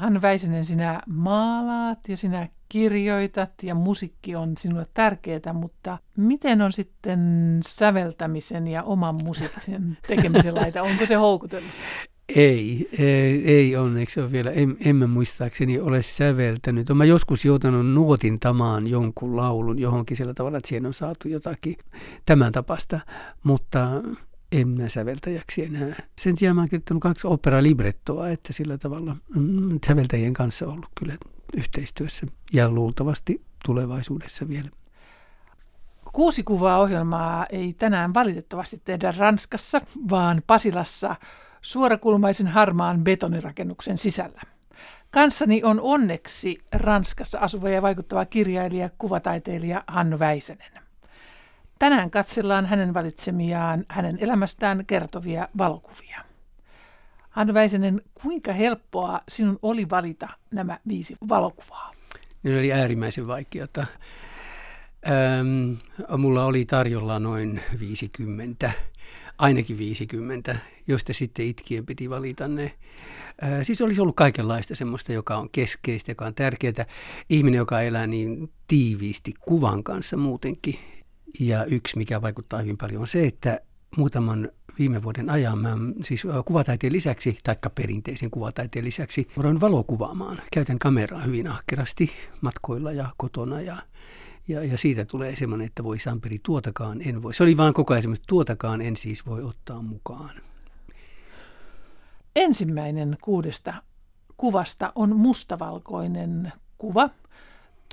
Hannu Väisenen, sinä maalaat ja sinä kirjoitat ja musiikki on sinulle tärkeää, mutta miten on sitten säveltämisen ja oman musiikkisen tekemisen laita? Onko se houkutellut? Ei, ei, ei onneksi ole vielä. En, en mä muistaakseni ole säveltänyt. Olen joskus joutunut nuotintamaan jonkun laulun johonkin sillä tavalla, että siihen on saatu jotakin tämän tapasta, mutta en mä säveltäjäksi enää. Sen sijaan mä oon kirjoittanut kaksi opera-librettoa, että sillä tavalla mm, säveltäjien kanssa ollut kyllä yhteistyössä ja luultavasti tulevaisuudessa vielä. Kuusi kuvaa ohjelmaa ei tänään valitettavasti tehdä Ranskassa, vaan Pasilassa suorakulmaisen harmaan betonirakennuksen sisällä. Kanssani on onneksi Ranskassa asuva ja vaikuttava kirjailija, kuvataiteilija Hannu Väisenen. Tänään katsellaan hänen valitsemiaan hänen elämästään kertovia valokuvia. Hannu Väisenen, kuinka helppoa sinun oli valita nämä viisi valokuvaa? Ne oli äärimmäisen vaikeata. Ähm, mulla oli tarjolla noin 50, ainakin 50, joista sitten itkien piti valita ne. Äh, siis olisi ollut kaikenlaista semmoista, joka on keskeistä, joka on tärkeää. Ihminen, joka elää niin tiiviisti kuvan kanssa muutenkin. Ja yksi, mikä vaikuttaa hyvin paljon, on se, että muutaman viime vuoden ajan mä siis kuvataiteen lisäksi, taikka perinteisen kuvataiteen lisäksi, voin valokuvaamaan. Käytän kameraa hyvin ahkerasti matkoilla ja kotona ja ja, ja siitä tulee semmoinen, että voi Samperi, tuotakaan en voi. Se oli vaan koko ajan semmoinen, tuotakaan en siis voi ottaa mukaan. Ensimmäinen kuudesta kuvasta on mustavalkoinen kuva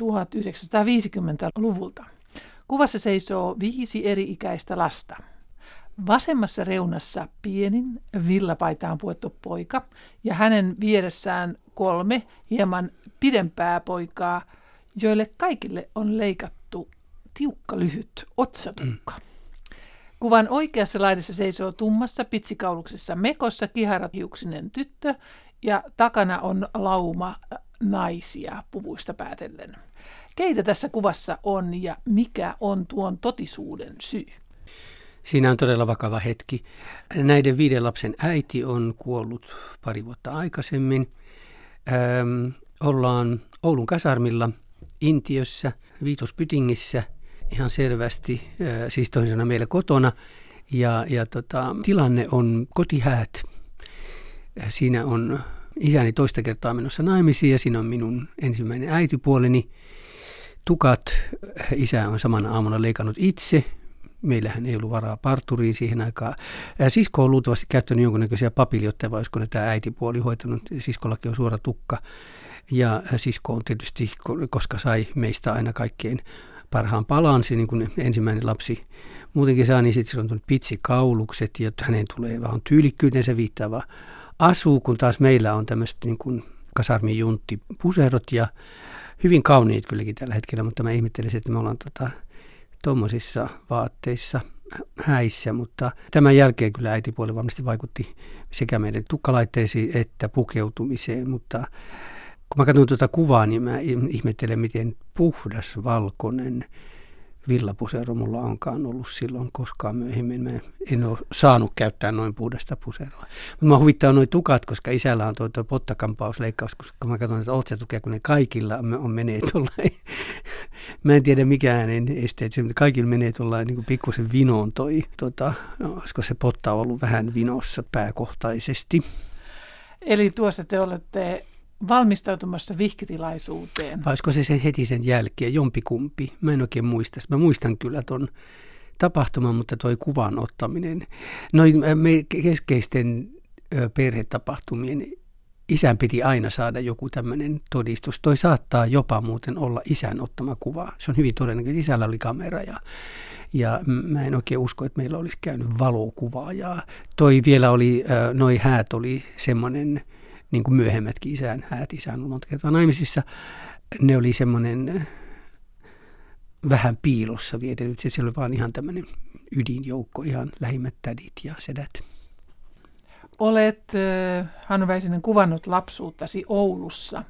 1950-luvulta. Kuvassa seisoo viisi eri-ikäistä lasta. Vasemmassa reunassa pienin villapaitaan puettu poika ja hänen vieressään kolme hieman pidempää poikaa, joille kaikille on leikattu tiukka lyhyt otsatukka. Kuvan oikeassa laidassa seisoo tummassa pitsikauluksessa mekossa kiharatiuksinen tyttö ja takana on lauma naisia puvuista päätellen. Keitä tässä kuvassa on ja mikä on tuon totisuuden syy? Siinä on todella vakava hetki. Näiden viiden lapsen äiti on kuollut pari vuotta aikaisemmin. Öm, ollaan Oulun kasarmilla Intiössä, Viitospytingissä ihan selvästi, ö, siis toisin sanoen meillä kotona. Ja, ja tota, tilanne on kotihäät. Siinä on isäni toista kertaa menossa naimisiin ja siinä on minun ensimmäinen äitipuoleni. Tukat isä on samana aamuna leikannut itse meillähän ei ollut varaa parturiin siihen aikaan. Sisko on luultavasti käyttänyt jonkunnäköisiä papiljotta, vai olisiko tämä äitipuoli hoitanut. Siskollakin on suora tukka. Ja sisko on tietysti, koska sai meistä aina kaikkein parhaan palan, se niin kuin ensimmäinen lapsi muutenkin saa, niin sitten on pitsikaulukset, ja hänen tulee vaan tyylikkyytensä viittaava asu, kun taas meillä on tämmöiset niin kuin kasarmijuntti puserot ja hyvin kauniit kylläkin tällä hetkellä, mutta mä ihmettelisin, että me ollaan tota, tuommoisissa vaatteissa häissä, mutta tämän jälkeen kyllä äitipuoli varmasti vaikutti sekä meidän tukkalaitteisiin että pukeutumiseen, mutta kun mä katson tuota kuvaa, niin mä ihmettelen, miten puhdas, valkoinen, villapusero mulla onkaan ollut silloin koskaan myöhemmin. Mä en ole saanut käyttää noin puhdasta puseroa. Mutta mä huvittaa noin tukat, koska isällä on tuo, tuo pottakampausleikkaus, koska mä katson että otsatukia, kun ne kaikilla on menee tuollain. mä en tiedä mikään en esteet, mutta kaikilla menee tuollain niin pikkusen vinoon toi, tota, olisiko se potta ollut vähän vinossa pääkohtaisesti. Eli tuossa te olette valmistautumassa vihkitilaisuuteen. Vai olisiko se sen heti sen jälkeen, jompikumpi? Mä en oikein muista. Mä muistan kyllä ton tapahtuman, mutta toi kuvan ottaminen. Noin keskeisten perhetapahtumien isän piti aina saada joku tämmöinen todistus. Toi saattaa jopa muuten olla isän ottama kuva. Se on hyvin todennäköistä. Isällä oli kamera ja, ja mä en oikein usko, että meillä olisi käynyt valokuvaa. Ja toi vielä oli, noi häät oli semmoinen niin kuin myöhemmätkin isän häät, isän on monta kertaa naimisissa, ne oli semmoinen vähän piilossa vietetyt. Se oli vaan ihan tämmöinen ydinjoukko, ihan lähimmät tädit ja sedät. Olet, Hannu Väisinen, kuvannut lapsuuttasi Oulussa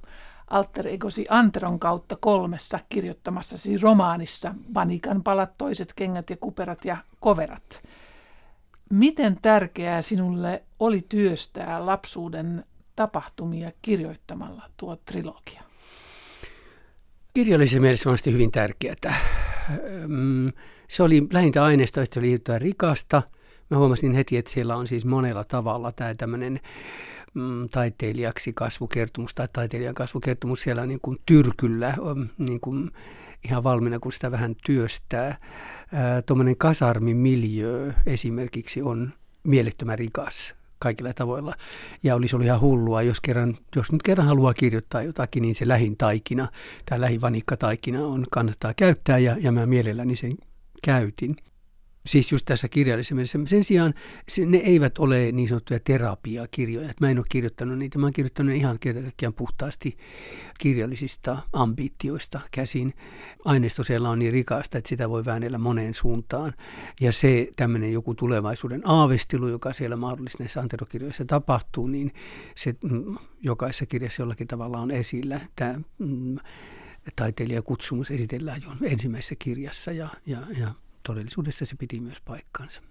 alter egosi Anteron kautta kolmessa kirjoittamassasi romaanissa Vanikan palat, toiset kengät ja kuperat ja koverat. Miten tärkeää sinulle oli työstää lapsuuden tapahtumia kirjoittamalla tuo trilogia? Kirjallisessa mielessä varmasti hyvin tärkeää. Se oli lähintä aineistoista oli rikasta. Mä huomasin heti, että siellä on siis monella tavalla tämä tämmöinen mm, taiteilijaksi kasvukertomus tai taiteilijan kasvukertomus siellä niin kuin tyrkyllä niin kuin ihan valmiina, kun sitä vähän työstää. Tuommoinen kasarmimiljö esimerkiksi on mielettömän rikas kaikilla tavoilla. Ja olisi ollut ihan hullua, jos, kerran, jos nyt kerran haluaa kirjoittaa jotakin, niin se lähin taikina tai lähivanikkataikina on, kannattaa käyttää ja, ja mä mielelläni sen käytin. Siis just tässä kirjallisessa mielessä. Sen sijaan ne eivät ole niin sanottuja terapiakirjoja. Mä en ole kirjoittanut niitä. Mä oon kirjoittanut ihan kertakaikkiaan puhtaasti kirjallisista ambitioista käsin. Aineisto siellä on niin rikasta, että sitä voi väännellä moneen suuntaan. Ja se tämmöinen joku tulevaisuuden aavistelu, joka siellä mahdollisesti näissä anterokirjoissa tapahtuu, niin se mm, jokaisessa kirjassa jollakin tavalla on esillä. Tämä mm, taiteilijakutsumus esitellään jo ensimmäisessä kirjassa ja, ja, ja todellisuudessa se piti myös paikkansa.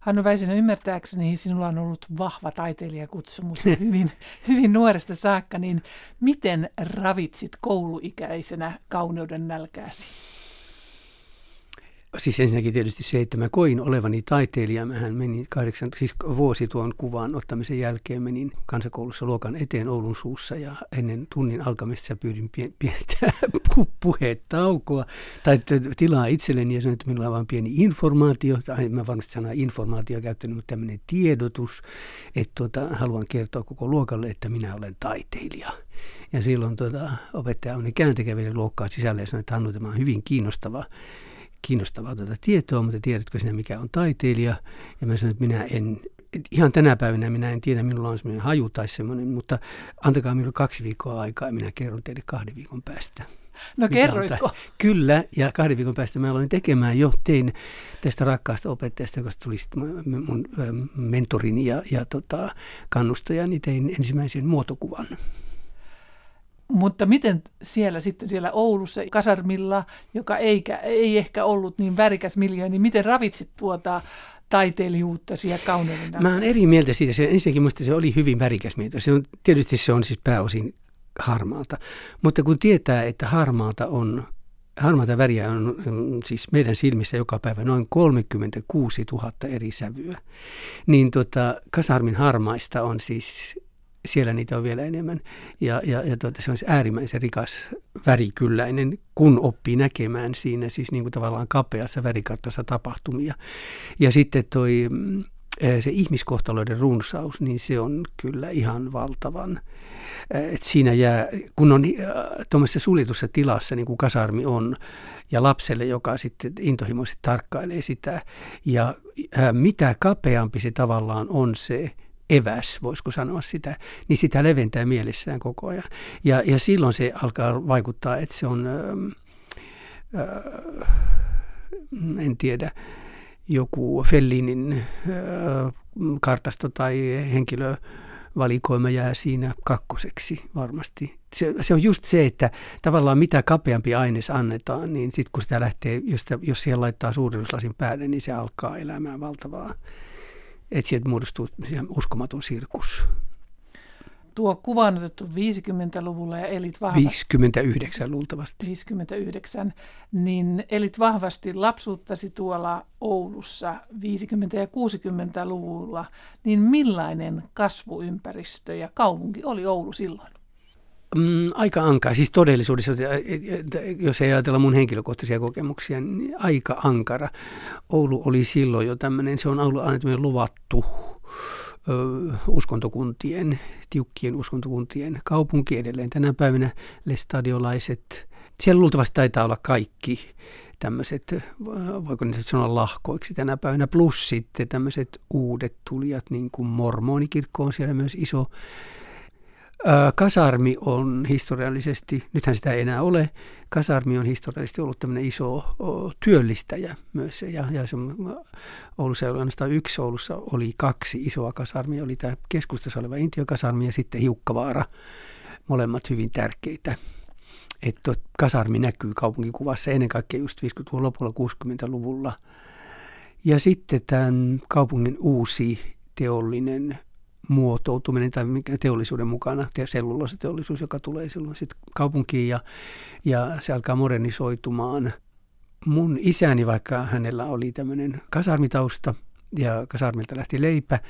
Hannu Väisenä, ymmärtääkseni sinulla on ollut vahva taiteilijakutsumus hyvin, hyvin nuoresta saakka, niin miten ravitsit kouluikäisenä kauneuden nälkääsi? Siis ensinnäkin tietysti se, että mä koin olevani taiteilija. Mähän menin kahdeksan, siis vuosi tuon kuvan ottamisen jälkeen menin kansakoulussa luokan eteen Oulun suussa ja ennen tunnin alkamista pyydin pientä puheet taukoa tai tilaa itselleni ja sanoin, että minulla on vain pieni informaatio, tai mä varmasti sanaa informaatio käyttänyt, mutta tämmöinen tiedotus, että tuota, haluan kertoa koko luokalle, että minä olen taiteilija. Ja silloin tuota, opettaja on kääntekäveli luokkaan sisälle ja sanoi, että Hannu, tämä on hyvin kiinnostava kiinnostavaa tuota tietoa, mutta tiedätkö sinä mikä on taiteilija? Ja mä sanoin, että minä en, ihan tänä päivänä minä en tiedä, minulla on semmoinen haju tai semmoinen, mutta antakaa minulle kaksi viikkoa aikaa ja minä kerron teille kahden viikon päästä. No kerroitko? Kyllä, ja kahden viikon päästä mä aloin tekemään jo, tein tästä rakkaasta opettajasta, joka tuli mun mentorini ja, ja tota, kannustajani, tein ensimmäisen muotokuvan. Mutta miten siellä sitten siellä Oulussa kasarmilla, joka eikä, ei ehkä ollut niin värikäs miljoona, niin miten ravitsit tuota taiteilijuutta ja kauneuden Mä olen eri mieltä siitä. Se, ensinnäkin minusta se oli hyvin värikäs mieltä. Se on, tietysti se on siis pääosin harmaalta. Mutta kun tietää, että harmaalta on Harmaata väriä on siis meidän silmissä joka päivä noin 36 000 eri sävyä. Niin tota, kasarmin harmaista on siis siellä niitä on vielä enemmän. Ja, ja, ja tuota, se on äärimmäisen rikas värikylläinen, kun oppii näkemään siinä siis niin kuin tavallaan kapeassa värikartassa tapahtumia. Ja sitten toi, mm, eh, se ihmiskohtaloiden runsaus, niin se on kyllä ihan valtavan. Eh, et siinä jää, kun on eh, tuommoisessa suljetussa tilassa, niin kuin kasarmi on, ja lapselle, joka sitten intohimoisesti tarkkailee sitä, ja mitä kapeampi se tavallaan on se eväs, voisiko sanoa sitä, niin sitä leventää mielessään koko ajan. Ja, ja silloin se alkaa vaikuttaa, että se on, äh, äh, en tiedä, joku Fellinin äh, kartasto tai henkilö valikoima jää siinä kakkoseksi varmasti. Se, se on just se, että tavallaan mitä kapeampi aines annetaan, niin sitten kun sitä lähtee, jos, sitä, jos siihen laittaa suurennuslasin päälle, niin se alkaa elämään valtavaa että sieltä muodostuu uskomaton sirkus. Tuo kuva on otettu 50-luvulla ja elit vahvasti. 59 luultavasti. 59, niin elit vahvasti lapsuuttasi tuolla Oulussa 50- ja 60-luvulla, niin millainen kasvuympäristö ja kaupunki oli Oulu silloin? Mm, aika ankara. Siis todellisuudessa, jos ei ajatella mun henkilökohtaisia kokemuksia, niin aika ankara. Oulu oli silloin jo tämmöinen, se on ollut aina luvattu ö, uskontokuntien, tiukkien uskontokuntien kaupunki edelleen tänä päivänä lestadiolaiset. Siellä luultavasti taitaa olla kaikki tämmöiset, voiko niitä sanoa lahkoiksi tänä päivänä, plus sitten tämmöiset uudet tulijat, niin kuin mormonikirkko on siellä myös iso Kasarmi on historiallisesti, nythän sitä ei enää ole, kasarmi on historiallisesti ollut tämmöinen iso työllistäjä myös. Ja, ja se, Oulussa ei ole ainoastaan yksi, Oulussa oli kaksi isoa kasarmia. Oli tämä keskustassa oleva Intiokasarmi ja sitten Hiukkavaara, molemmat hyvin tärkeitä. Että kasarmi näkyy kaupunkikuvassa ennen kaikkea just 50-luvun lopulla, 60-luvulla. Ja sitten tämän kaupungin uusi teollinen muotoutuminen tai teollisuuden mukana, teollisuus, joka tulee silloin sitten kaupunkiin ja, ja se alkaa modernisoitumaan. Mun isäni, vaikka hänellä oli tämmöinen kasarmitausta ja kasarmilta lähti leipä,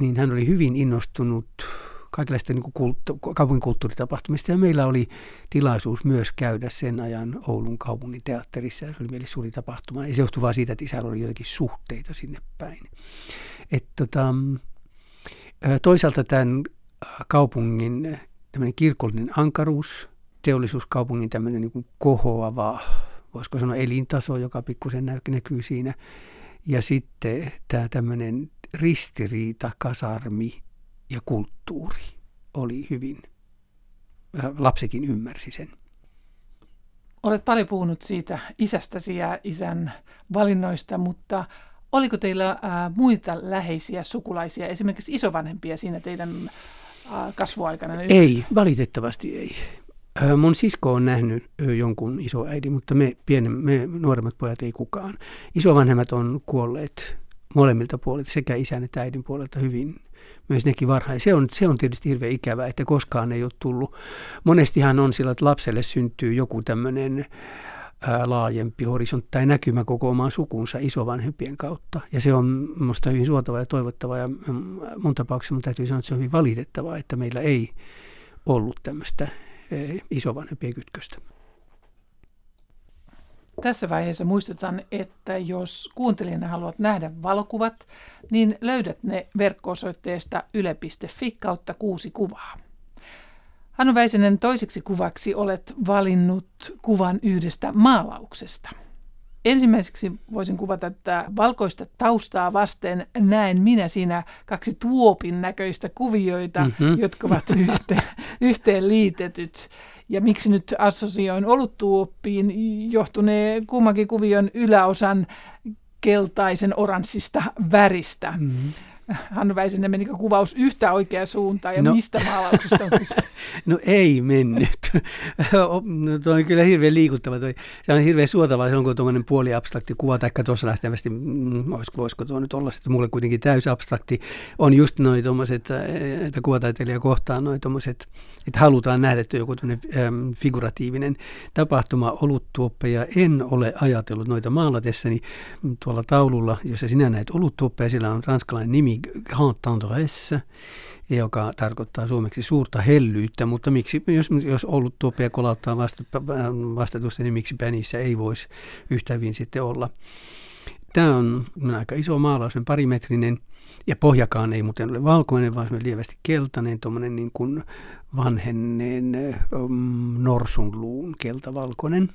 niin hän oli hyvin innostunut kaikenlaista niin kulttu, kaupungin kulttuuritapahtumista. Ja meillä oli tilaisuus myös käydä sen ajan Oulun kaupungin teatterissa. Ja se oli meille suuri tapahtuma. Ja se johtui vaan siitä, että isällä oli jotakin suhteita sinne päin. Et, tota, toisaalta tämän kaupungin tämmöinen kirkollinen ankaruus, teollisuuskaupungin tämmöinen niin kohoava, voisiko sanoa elintaso, joka pikkusen näkyy siinä. Ja sitten tämä tämmöinen ristiriita, kasarmi ja kulttuuri oli hyvin, lapsikin ymmärsi sen. Olet paljon puhunut siitä isästäsi ja isän valinnoista, mutta oliko teillä ää, muita läheisiä sukulaisia, esimerkiksi isovanhempia siinä teidän ää, kasvuaikana? Ei, valitettavasti ei. Mun sisko on nähnyt jonkun isoäidin, mutta me, pienen, me nuoremmat pojat ei kukaan. Isovanhemmat on kuolleet molemmilta puolilta, sekä isän että äidin puolelta hyvin myös nekin varhain. Se on, se on tietysti hirveän ikävää, että koskaan ei ole tullut. Monestihan on sillä, että lapselle syntyy joku tämmöinen laajempi horisontti tai näkymä koko omaan sukunsa isovanhempien kautta. Ja se on minusta hyvin suotava ja toivottava ja mm, mun tapauksessa mun täytyy sanoa, että se on hyvin valitettavaa, että meillä ei ollut tämmöistä isovanhempien kytköstä. Tässä vaiheessa muistutan, että jos kuuntelijana haluat nähdä valokuvat, niin löydät ne verkko-osoitteesta yle.fi kautta kuusi kuvaa. Hannu Väisenen toiseksi kuvaksi olet valinnut kuvan yhdestä maalauksesta. Ensimmäiseksi voisin kuvata, että valkoista taustaa vasten näen minä siinä kaksi tuopin näköistä kuvioita, mm-hmm. jotka ovat yhteen, yhteen liitetyt. Ja miksi nyt assosioin oluttuoppiin johtunee kummankin kuvion yläosan keltaisen oranssista väristä. Mm-hmm. Hannu Väisenen menikö kuvaus yhtä oikea suuntaan ja no, mistä maalauksesta on kyse? No ei mennyt. no, tuo on kyllä hirveän liikuttava. Toi. Se on hirveän suotavaa kun on tuommoinen puoliabstrakti kuva, tai tuossa lähtevästi, mm, olisiko, voisiko tuo nyt olla sitten mulle kuitenkin abstrakti, on just noin tuommoiset, että kuvataiteilija kohtaan noin tuommoiset, että halutaan nähdä, että joku ähm, figuratiivinen tapahtuma oluttuoppeja. En ole ajatellut noita maalatessani tuolla taululla, jossa sinä näet oluttuoppeja, sillä on ranskalainen nimi Grand Tendresse, joka tarkoittaa suomeksi suurta hellyyttä, mutta miksi, jos, jos ollut topea kolauttaa vasta, vastatusta, niin miksi niissä ei voisi yhtä hyvin sitten olla. Tämä on aika iso maalaus, parimetrinen, ja pohjakaan ei muuten ole valkoinen, vaan se lievästi keltainen, tuommoinen niin kuin vanhenneen um, norsunluun keltavalkoinen.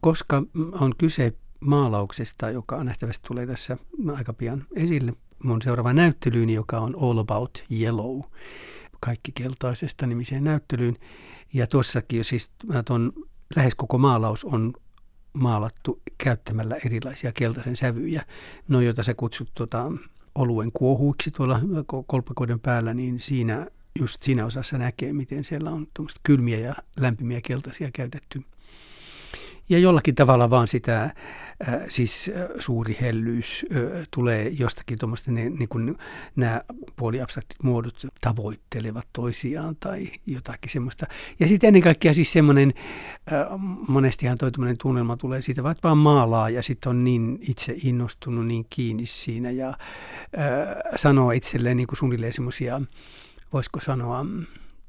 Koska on kyse maalauksesta, joka nähtävästi tulee tässä aika pian esille, mun seuraava näyttelyyni, joka on All About Yellow, kaikki keltaisesta nimiseen näyttelyyn. Ja tuossakin siis tuon lähes koko maalaus on maalattu käyttämällä erilaisia keltaisen sävyjä, no joita sä kutsut tuota, oluen kuohuiksi tuolla kolpakoiden päällä, niin siinä just siinä osassa näkee, miten siellä on kylmiä ja lämpimiä keltaisia käytetty ja jollakin tavalla vaan sitä, äh, siis äh, suuri hellyys äh, tulee jostakin tuommoista, ne, niin kuin nämä puoliabstraktit muodot tavoittelevat toisiaan tai jotakin semmoista. Ja sitten ennen kaikkea siis semmoinen, monestihan toi tunnelma tulee siitä, vaan vaan maalaa ja sitten on niin itse innostunut, niin kiinni siinä ja äh, sanoo itselleen niin kuin suunnilleen semmoisia, voisiko sanoa,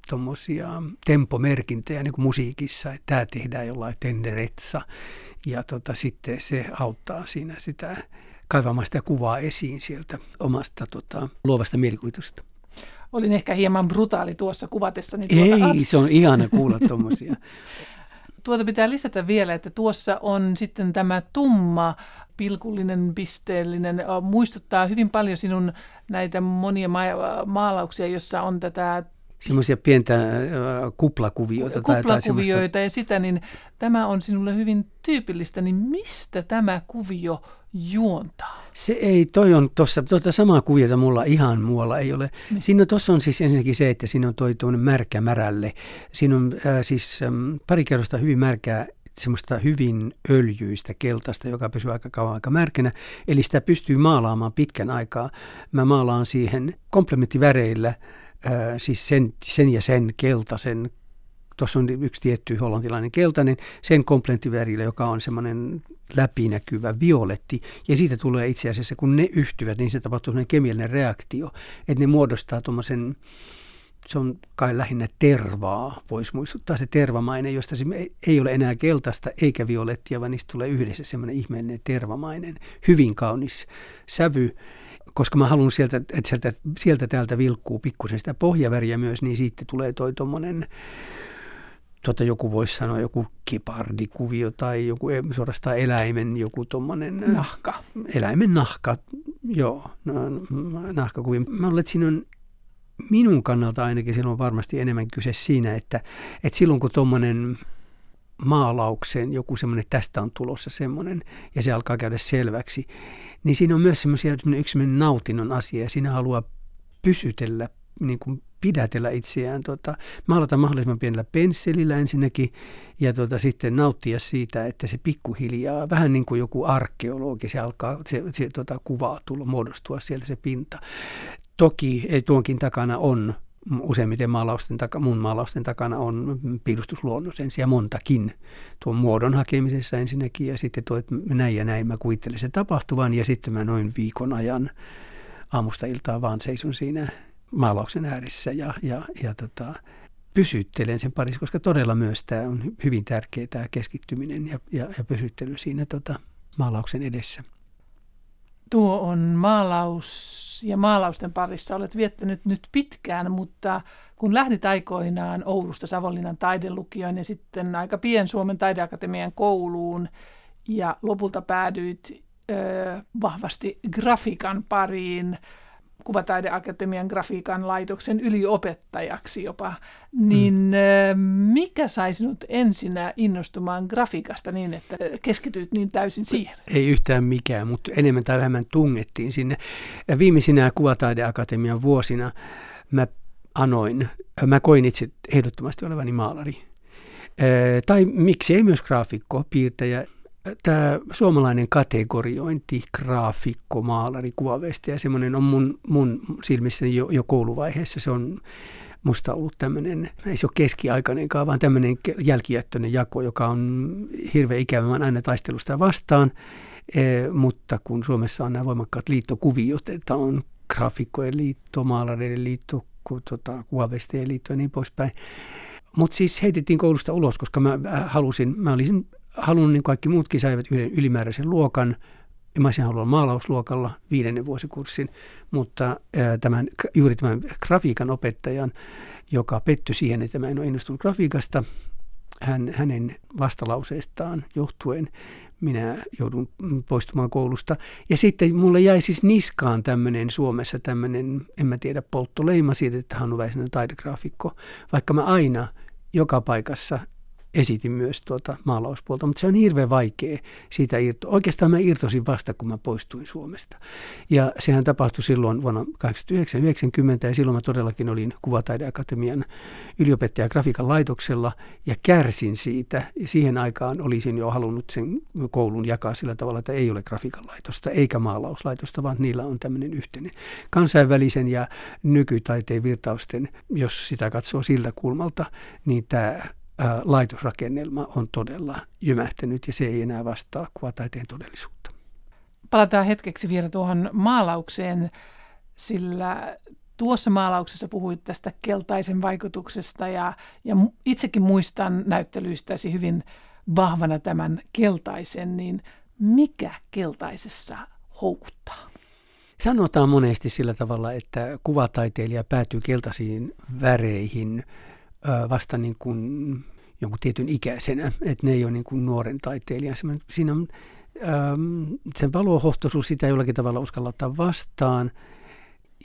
tuommoisia tempomerkintöjä niin kuin musiikissa, että tämä tehdään jollain tenderetsa. Ja tota, sitten se auttaa siinä sitä kaivamaan sitä kuvaa esiin sieltä omasta tota, luovasta mielikuvitusta. Olin ehkä hieman brutaali tuossa kuvatessa. Tuota, Ei, se on ihana kuulla tuommoisia. tuota pitää lisätä vielä, että tuossa on sitten tämä tumma, pilkullinen, pisteellinen, muistuttaa hyvin paljon sinun näitä monia ma- maalauksia, jossa on tätä semmoisia pientä äh, kuplakuvioita. Kuplakuvioita tai ja sitä, niin tämä on sinulle hyvin tyypillistä, niin mistä tämä kuvio juontaa? Se ei, toi on tuossa, tuota samaa kuviota mulla ihan muualla ei ole. Niin. Siinä tuossa on siis ensinnäkin se, että siinä on toi tuonne märkä märälle. Siinä on äh, siis ähm, pari kerrosta hyvin märkää semmoista hyvin öljyistä keltaista, joka pysyy aika kauan aika märkänä. Eli sitä pystyy maalaamaan pitkän aikaa. Mä maalaan siihen komplementtiväreillä, ää, siis sen, sen ja sen keltaisen tuossa on yksi tietty hollantilainen keltainen, sen komplementtivärillä, joka on semmoinen läpinäkyvä violetti. Ja siitä tulee itse asiassa, kun ne yhtyvät, niin se tapahtuu semmoinen kemiallinen reaktio, että ne muodostaa tuommoisen se on kai lähinnä tervaa, voisi muistuttaa se tervamainen, josta se ei ole enää keltaista eikä violettia, vaan niistä tulee yhdessä semmoinen ihmeellinen tervamainen, hyvin kaunis sävy. Koska mä haluan sieltä, että sieltä, sieltä täältä vilkkuu pikkusen sitä pohjaväriä myös, niin siitä tulee toi tuommoinen tota joku voisi sanoa joku kipardikuvio tai joku suorastaan eläimen joku tuommoinen... Nahka. Eläimen nahka, joo, no, nahkakuvio. Mä luulen, että siinä on minun kannalta ainakin silloin on varmasti enemmän kyse siinä, että, että silloin kun tuommoinen maalauksen joku semmoinen, tästä on tulossa semmoinen, ja se alkaa käydä selväksi, niin siinä on myös semmoisia, yksi nautinnon asia, ja siinä haluaa pysytellä, niin kuin pidätellä itseään. Tota, maalata mahdollisimman pienellä pensselillä ensinnäkin, ja tota, sitten nauttia siitä, että se pikkuhiljaa, vähän niin kuin joku arkeologi, se alkaa se, se tota, kuva tulla, muodostua sieltä se pinta. Toki ei tuonkin takana on useimmiten maalausten taka, mun maalausten takana on piirustusluonnos ensin montakin. Tuon muodon hakemisessa ensinnäkin ja sitten tuo, että näin ja näin mä kuvittelen sen tapahtuvan ja sitten mä noin viikon ajan aamusta iltaan vaan seison siinä maalauksen ääressä ja, ja, ja tota, pysyttelen sen parissa, koska todella myös tämä on hyvin tärkeä tämä keskittyminen ja, ja, ja pysyttely siinä tota, maalauksen edessä. Tuo on maalaus ja maalausten parissa olet viettänyt nyt pitkään, mutta kun lähdit aikoinaan Oulusta Savonlinnan taidelukioon ja sitten aika pien Suomen taideakatemian kouluun ja lopulta päädyit ö, vahvasti grafiikan pariin, Kuvataideakatemian grafiikan laitoksen yliopettajaksi jopa, niin mm. mikä sai sinut ensinnä innostumaan grafiikasta niin, että keskityit niin täysin siihen? Ei yhtään mikään, mutta enemmän tai vähemmän tungettiin sinne. Viimeisinä Kuvataideakatemian vuosina mä anoin, mä koin itse ehdottomasti olevani maalari. Tai miksi ei myös graafikko, piirtäjä, tämä suomalainen kategoriointi, graafikko, maalari, ja semmoinen on mun, mun silmissäni jo, jo kouluvaiheessa. Se on musta ollut tämmöinen, ei se ole keskiaikainenkaan, vaan tämmöinen jälkijättöinen jako, joka on hirveän ikävä. Mä aina taistelusta vastaan, e, mutta kun Suomessa on nämä voimakkaat liittokuviot, että on graafikkojen liitto, maalareiden liitto, ku, tota, kuvavestien liitto ja niin poispäin. Mutta siis heitettiin koulusta ulos, koska mä halusin, mä olisin halunnut, niin kaikki muutkin saivat yhden ylimääräisen luokan. Mä olisin halunnut maalausluokalla viidennen vuosikurssin, mutta tämän, juuri tämän grafiikan opettajan, joka pettyi siihen, että mä en ole innostunut grafiikasta, hän, hänen vastalauseestaan johtuen minä joudun poistumaan koulusta. Ja sitten mulle jäi siis niskaan tämmöinen Suomessa tämmöinen, en mä tiedä, polttoleima siitä, että hän on väisenä taidegraafikko, vaikka mä aina joka paikassa esitin myös tuota maalauspuolta, mutta se on hirveän vaikea siitä irtoa. Oikeastaan mä irtosin vasta, kun mä poistuin Suomesta. Ja sehän tapahtui silloin vuonna 1990 ja silloin mä todellakin olin Kuvataideakatemian yliopettaja grafiikan laitoksella ja kärsin siitä. Ja siihen aikaan olisin jo halunnut sen koulun jakaa sillä tavalla, että ei ole grafiikan laitosta eikä maalauslaitosta, vaan niillä on tämmöinen yhteinen kansainvälisen ja nykytaiteen virtausten, jos sitä katsoo siltä kulmalta, niin tämä laitosrakennelma on todella jymähtänyt ja se ei enää vastaa kuvataiteen todellisuutta. Palataan hetkeksi vielä tuohon maalaukseen, sillä tuossa maalauksessa puhuit tästä keltaisen vaikutuksesta ja, ja itsekin muistan näyttelyistäsi hyvin vahvana tämän keltaisen, niin mikä keltaisessa houkuttaa? Sanotaan monesti sillä tavalla, että kuvataiteilija päätyy keltaisiin väreihin – vasta niin kuin jonkun tietyn ikäisenä, että ne ei ole niin kuin nuoren taiteilijan. Siinä on sen valohohtoisuus, sitä jollakin tavalla uskalla ottaa vastaan.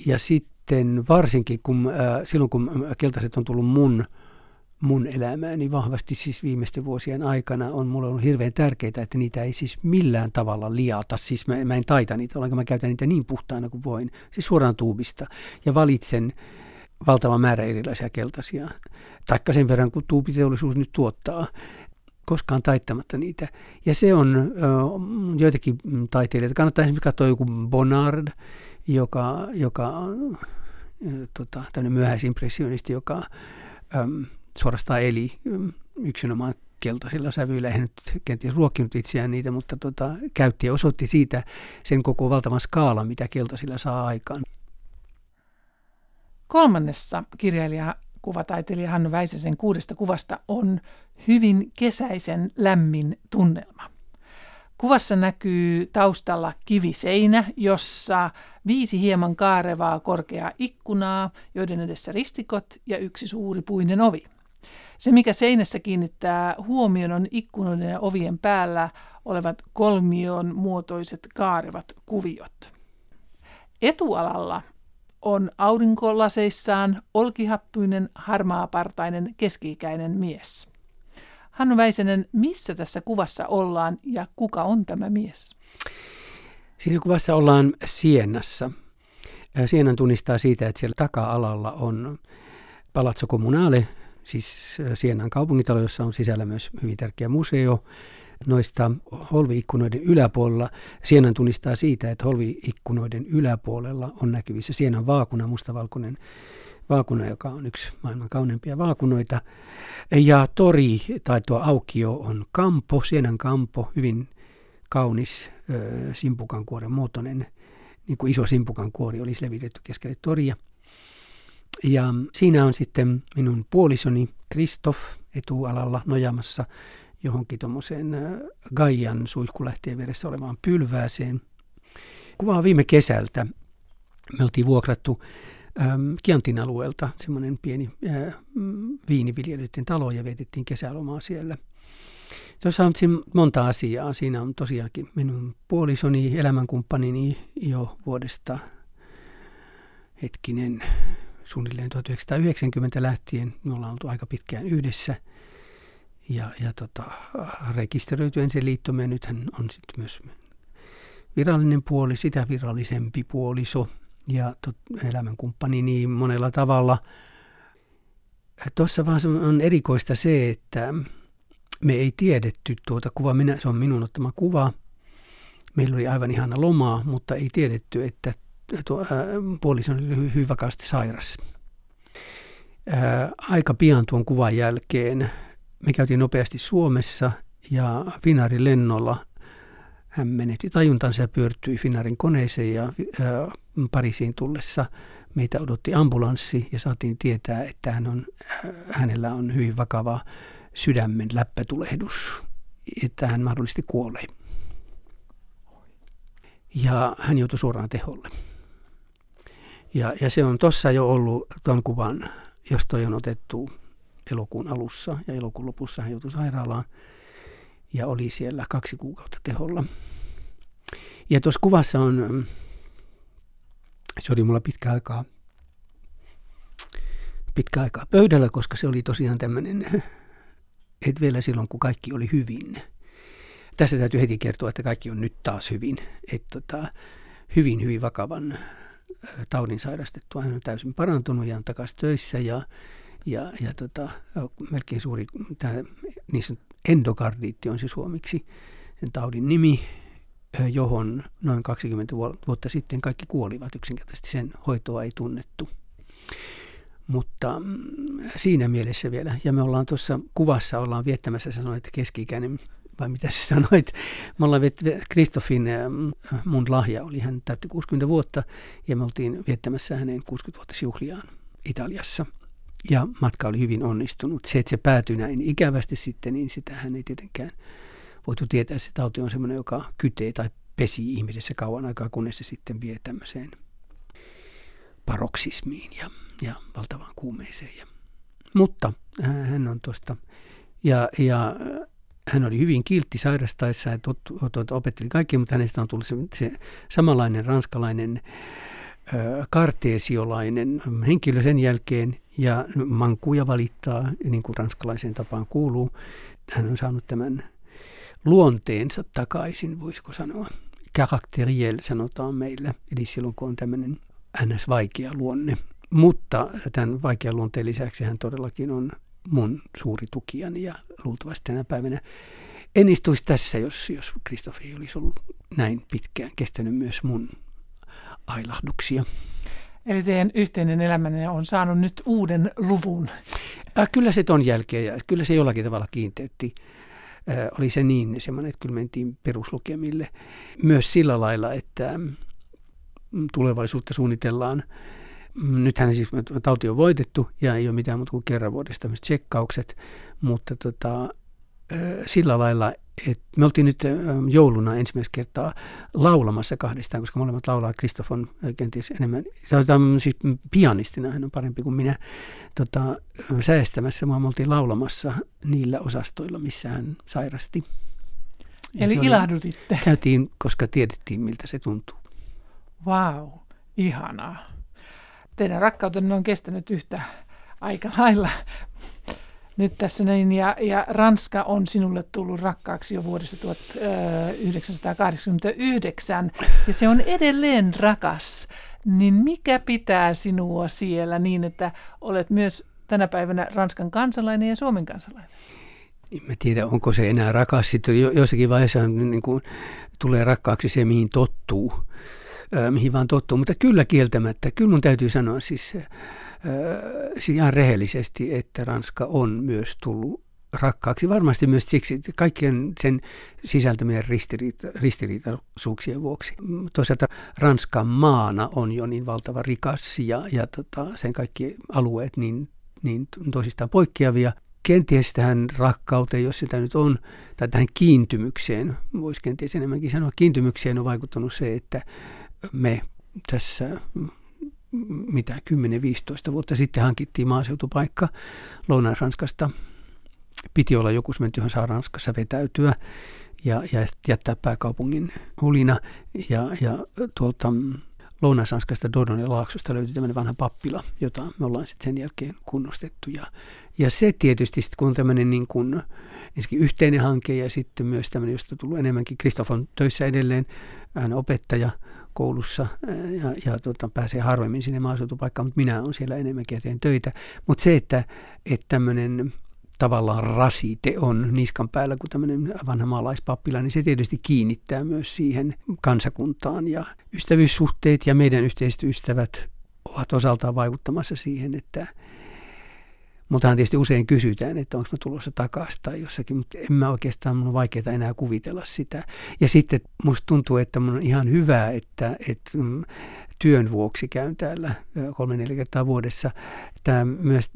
Ja sitten varsinkin, kun, silloin kun keltaiset on tullut mun, mun elämään, niin vahvasti siis viimeisten vuosien aikana on mulle ollut hirveän tärkeää, että niitä ei siis millään tavalla liata. Siis mä, mä en taita niitä, ollenkaan mä käytän niitä niin puhtaana kuin voin, siis suoraan tuubista. Ja valitsen valtava määrä erilaisia keltaisia, taikka sen verran kuin tuupiteollisuus nyt tuottaa. koskaan taittamatta niitä. Ja se on joitakin taiteilijoita. Kannattaa esimerkiksi katsoa joku Bonnard, joka, joka on tota, tämmöinen myöhäisimpressionisti, joka äm, suorastaan eli yksinomaan keltaisilla sävyillä. Eihän nyt kenties ruokkinut itseään niitä, mutta tota, käytti ja osoitti siitä sen koko valtavan skaalan, mitä keltaisilla saa aikaan. Kolmannessa kirjailija kuvataiteilija Hannu Väisäsen kuudesta kuvasta on hyvin kesäisen lämmin tunnelma. Kuvassa näkyy taustalla kiviseinä, jossa viisi hieman kaarevaa korkeaa ikkunaa, joiden edessä ristikot ja yksi suuri puinen ovi. Se, mikä seinässä kiinnittää huomion, on ikkunoiden ja ovien päällä olevat kolmion muotoiset kaarevat kuviot. Etualalla on aurinkolaseissaan olkihattuinen, harmaapartainen, keski-ikäinen mies. Hannu Väisenen, missä tässä kuvassa ollaan ja kuka on tämä mies? Siinä kuvassa ollaan Siennassa. Sienan tunnistaa siitä, että siellä taka-alalla on Palazzo Comunale, siis Sienan kaupungitalo, jossa on sisällä myös hyvin tärkeä museo. Noista holviikkunoiden yläpuolella Sienan tunnistaa siitä, että holviikkunoiden yläpuolella on näkyvissä Sienan vaakuna, mustavalkoinen vaakuna, joka on yksi maailman kauneimpia vaakunoita. Ja tori tai tuo aukio on kampo, Sienan kampo, hyvin kaunis simpukan kuoren muotoinen, niin kuin iso simpukan kuori olisi levitetty keskelle toria. Ja siinä on sitten minun puolisoni Kristoff etualalla nojamassa johonkin tuommoiseen Gaian suihkulähteen vieressä olevaan pylvääseen. Kuva on viime kesältä. Me oltiin vuokrattu ähm, Kiantin alueelta semmoinen pieni äh, viiniviljelyiden talo ja vietettiin kesälomaa siellä. Tuossa on monta asiaa. Siinä on tosiaankin minun puolisoni, elämänkumppanini jo vuodesta hetkinen suunnilleen 1990 lähtien. Me ollaan oltu aika pitkään yhdessä ja, ja tota, rekisteröity ensin liittomme. Nythän on sitten myös virallinen puoli, sitä virallisempi puoliso ja tot, elämänkumppani niin monella tavalla. Tuossa vaan on erikoista se, että me ei tiedetty tuota kuvaa, minä, se on minun ottama kuva. Meillä oli aivan ihana lomaa, mutta ei tiedetty, että tuo, ää, puoliso oli hyvin vakaasti sairas. Ää, aika pian tuon kuvan jälkeen me käytiin nopeasti Suomessa ja Finaarin lennolla hän menetti tajuntansa ja pyörtyi Finaarin koneeseen ja Pariisiin tullessa meitä odotti ambulanssi ja saatiin tietää, että hän on, hänellä on hyvin vakava sydämen läppätulehdus, että hän mahdollisesti kuolee. Ja hän joutui suoraan teholle. Ja, ja se on tuossa jo ollut tuon kuvan, jos toi on otettu elokuun alussa ja elokuun lopussa hän joutui sairaalaan ja oli siellä kaksi kuukautta teholla. Ja tuossa kuvassa on, se oli mulla pitkä aikaa, pitkä aikaa pöydällä, koska se oli tosiaan tämmöinen, että vielä silloin kun kaikki oli hyvin. Tässä täytyy heti kertoa, että kaikki on nyt taas hyvin. Että tota, hyvin, hyvin vakavan taudin sairastettua. Hän on täysin parantunut ja on takaisin töissä ja, ja, ja tota, melkein suuri, tämä niin endokardiitti on se suomeksi sen taudin nimi, johon noin 20 vuotta sitten kaikki kuolivat yksinkertaisesti. Sen hoitoa ei tunnettu. Mutta mm, siinä mielessä vielä, ja me ollaan tuossa kuvassa ollaan viettämässä, sanoit keski-ikäinen vai mitä sä sanoit. Me ollaan Kristoffin mun lahja oli, hän täytti 60 vuotta ja me oltiin viettämässä hänen 60 vuotta juhliaan Italiassa. Ja matka oli hyvin onnistunut. Se, että se päätyi näin ikävästi sitten, niin sitä hän ei tietenkään voitu tietää. Se tauti on semmoinen, joka kytee tai pesi ihmisessä kauan aikaa, kunnes se sitten vie tämmöiseen paroksismiin ja, ja valtavaan kuumeeseen. Ja, mutta hän on tuosta, ja, ja hän oli hyvin kiltti sairastaessa ja tot, tot, opetteli kaikki, mutta hänestä on tullut se, se samanlainen ranskalainen ö, karteesiolainen henkilö sen jälkeen ja mankuja valittaa, niin kuin ranskalaiseen tapaan kuuluu. Hän on saanut tämän luonteensa takaisin, voisiko sanoa. Karakteriel sanotaan meillä, eli silloin kun on tämmöinen ns. vaikea luonne. Mutta tämän vaikean luonteen lisäksi hän todellakin on mun suuri tukijani ja luultavasti tänä päivänä en istuisi tässä, jos, jos Kristoff ei olisi ollut näin pitkään kestänyt myös mun ailahduksia. Eli teidän yhteinen elämänne on saanut nyt uuden luvun. Äh, kyllä se ton jälkeen ja kyllä se jollakin tavalla kiinteytti. Äh, oli se niin semmoinen, että kyllä mentiin peruslukemille myös sillä lailla, että mm, tulevaisuutta suunnitellaan. Mm, nythän siis tauti on voitettu ja ei ole mitään muuta kuin kerran vuodesta tsekkaukset, mutta tota, sillä lailla, että me oltiin nyt jouluna ensimmäistä kertaa laulamassa kahdestaan, koska molemmat laulaa. Kristoff on kenties enemmän, siis pianistina hän on parempi kuin minä, tota, säästämässä. Me oltiin laulamassa niillä osastoilla, missä hän sairasti. Ja Eli ilahdutitte. Käytiin, koska tiedettiin, miltä se tuntuu. Vau, wow, ihanaa. Teidän rakkautenne on kestänyt yhtä aika lailla nyt tässä näin. Ja, ja Ranska on sinulle tullut rakkaaksi jo vuodesta 1989 ja se on edelleen rakas. Niin mikä pitää sinua siellä niin, että olet myös tänä päivänä Ranskan kansalainen ja Suomen kansalainen? En tiedä, onko se enää rakas. Sitten jossakin vaiheessa niin kuin, tulee rakkaaksi se, mihin tottuu, mihin vaan tottuu. Mutta kyllä kieltämättä, kyllä mun täytyy sanoa siis Siis ihan rehellisesti, että Ranska on myös tullut rakkaaksi. Varmasti myös siksi kaikkien sen sisältämien ristiriita, ristiriitaisuuksien vuoksi. Toisaalta Ranskan maana on jo niin valtava rikas ja, ja tota, sen kaikki alueet niin, niin toisistaan poikkeavia. Kenties tähän rakkauteen, jos sitä nyt on, tai tähän kiintymykseen, voisi kenties enemmänkin sanoa, kiintymykseen on vaikuttanut se, että me tässä mitä 10-15 vuotta sitten hankittiin maaseutupaikka Lounais-Ranskasta. Piti olla joku sementti, johon saa Ranskassa vetäytyä ja, ja jättää pääkaupungin hulina. Ja, ja tuolta Lounais-Ranskasta Dodon Laaksosta löytyi tämmöinen vanha pappila, jota me ollaan sitten sen jälkeen kunnostettu. Ja, ja se tietysti, kun on tämmöinen niin kuin, yhteinen hanke ja sitten myös tämmöinen, josta tullut enemmänkin. Kristoff on töissä edelleen, hän opettaja – koulussa ja, ja tota, pääsee harvemmin sinne maaseutupaikkaan, mutta minä olen siellä enemmänkin ja teen töitä. Mutta se, että, että tämmöinen tavallaan rasite on niskan päällä kuin tämmöinen vanha maalaispappila, niin se tietysti kiinnittää myös siihen kansakuntaan ja ystävyyssuhteet ja meidän yhteiset ystävät ovat osaltaan vaikuttamassa siihen, että mutta tietysti usein kysytään, että onko mä tulossa takaisin tai jossakin, mutta en mä oikeastaan, mun on vaikeaa enää kuvitella sitä. Ja sitten musta tuntuu, että mun on ihan hyvä, että, että mm, työn vuoksi käyn täällä kolme neljä kertaa vuodessa. Tämä myös,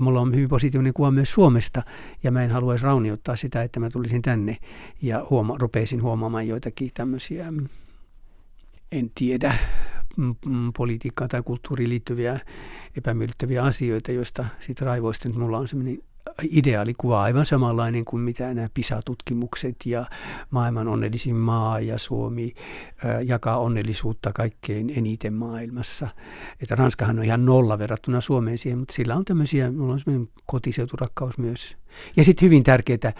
mulla on hyvin positiivinen kuva myös Suomesta ja mä en haluaisi rauniottaa sitä, että mä tulisin tänne ja huoma, rupeisin huomaamaan joitakin tämmöisiä, mm, en tiedä, politiikkaan tai kulttuuriin liittyviä epämiellyttäviä asioita, joista sitten raivoista nyt mulla on semmoinen ideaalikuva aivan samanlainen kuin mitä nämä PISA-tutkimukset ja maailman onnellisin maa ja Suomi jakaa onnellisuutta kaikkein eniten maailmassa. Että Ranskahan on ihan nolla verrattuna Suomeen siihen, mutta sillä on tämmöisiä, mulla on semmoinen kotiseuturakkaus myös. Ja sitten hyvin tärkeää,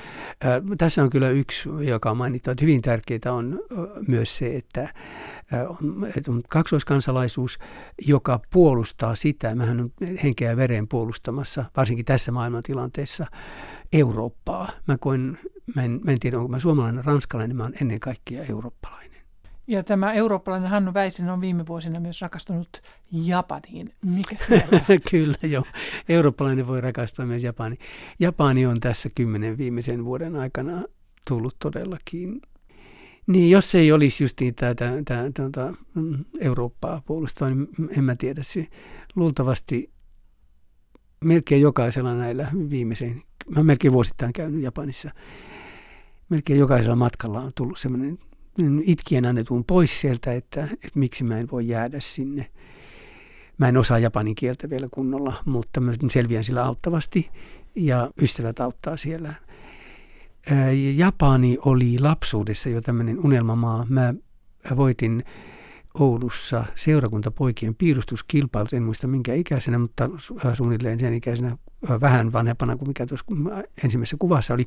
tässä on kyllä yksi, joka on mainittu, että hyvin tärkeää on myös se, että on kaksoiskansalaisuus, joka puolustaa sitä, mähän on henkeä ja veren puolustamassa, varsinkin tässä maailmantilanteessa, Eurooppaa. Mä, koen, mä, en, mä en tiedä, onko mä suomalainen, ranskalainen, mä olen ennen kaikkea eurooppalainen. Ja tämä eurooppalainen Hannu Väisen on viime vuosina myös rakastunut Japaniin. Mikä siellä? Kyllä, joo. Eurooppalainen voi rakastua myös Japani. Japani on tässä kymmenen viimeisen vuoden aikana tullut todellakin niin, jos ei olisi justiin tätä, tätä, tätä Eurooppaa puolustaa, niin en mä tiedä. Se, luultavasti melkein jokaisella näillä viimeisen, mä melkein vuosittain käynyt Japanissa, melkein jokaisella matkalla on tullut semmoinen itkien annetun pois sieltä, että, että miksi mä en voi jäädä sinne. Mä en osaa japanin kieltä vielä kunnolla, mutta mä selviän sillä auttavasti ja ystävät auttaa siellä. Japani oli lapsuudessa jo tämmöinen unelmamaa. Mä voitin Oulussa seurakuntapoikien piirustuskilpailut, en muista minkä ikäisenä, mutta suunnilleen sen ikäisenä vähän vanhempana kuin mikä tuossa ensimmäisessä kuvassa oli.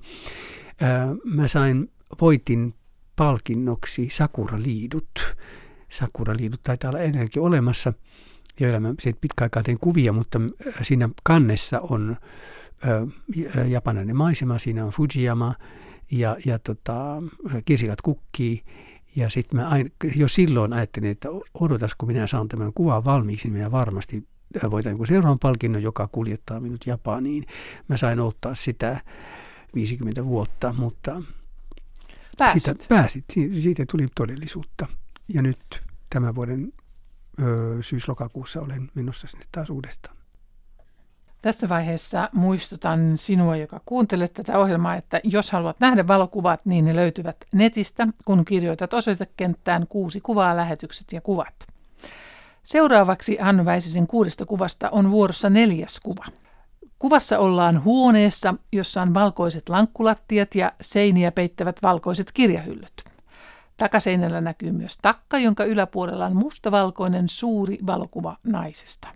Mä sain, voitin palkinnoksi Sakura-liidut. Sakura-liidut taitaa olla ennenkin olemassa. joilla mä sitten pitkä aikaa tein kuvia, mutta siinä kannessa on ö, japanilainen maisema, siinä on Fujiyama ja, ja tota, kirsikat kukkii. Ja sitten mä aina, jo silloin ajattelin, että odotas, kun minä saan tämän kuvan valmiiksi, niin minä varmasti voitan niin seuraavan palkinnon, joka kuljettaa minut Japaniin. Mä sain ottaa sitä 50 vuotta, mutta Pääsit. Sitä, pääsit. Siitä tuli todellisuutta. Ja nyt tämän vuoden ö, syys-lokakuussa olen menossa sinne taas uudestaan. Tässä vaiheessa muistutan sinua, joka kuuntelet tätä ohjelmaa, että jos haluat nähdä valokuvat, niin ne löytyvät netistä, kun kirjoitat osoitekenttään kuusi kuvaa, lähetykset ja kuvat. Seuraavaksi Hannu Väisisen kuudesta kuvasta on vuorossa neljäs kuva. Kuvassa ollaan huoneessa, jossa on valkoiset lankkulattiat ja seiniä peittävät valkoiset kirjahyllyt. Takaseinällä näkyy myös takka, jonka yläpuolella on mustavalkoinen suuri valokuva naisesta.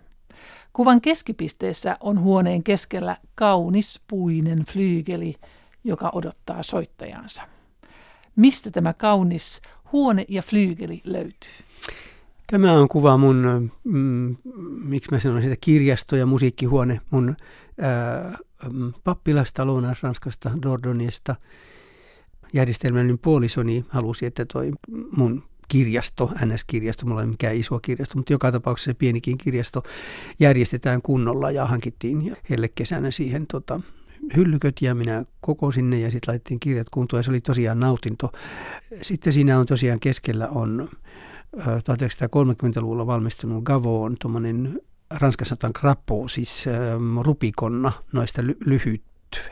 Kuvan keskipisteessä on huoneen keskellä kaunis puinen flyygeli, joka odottaa soittajansa. Mistä tämä kaunis huone ja flyygeli löytyy? Tämä on kuva mun, mm, miksi mä sanon sitä, kirjasto- ja musiikkihuone mun ää, mm, pappilasta Lounais-Ranskasta, Dordonista. Järjestelmällinen puolisoni halusi, että toi mun kirjasto, NS-kirjasto, mulla ei ole mikään iso kirjasto, mutta joka tapauksessa pienikin kirjasto järjestetään kunnolla ja hankittiin heille kesänä siihen tota, hyllyköt ja minä koko sinne ja sitten laitettiin kirjat kuntoon ja se oli tosiaan nautinto. Sitten siinä on tosiaan keskellä on 1930-luvulla valmistunut Gavoon tuommoinen Ranskassa sanotaan krappo, siis rupikonna noista ly- lyhyt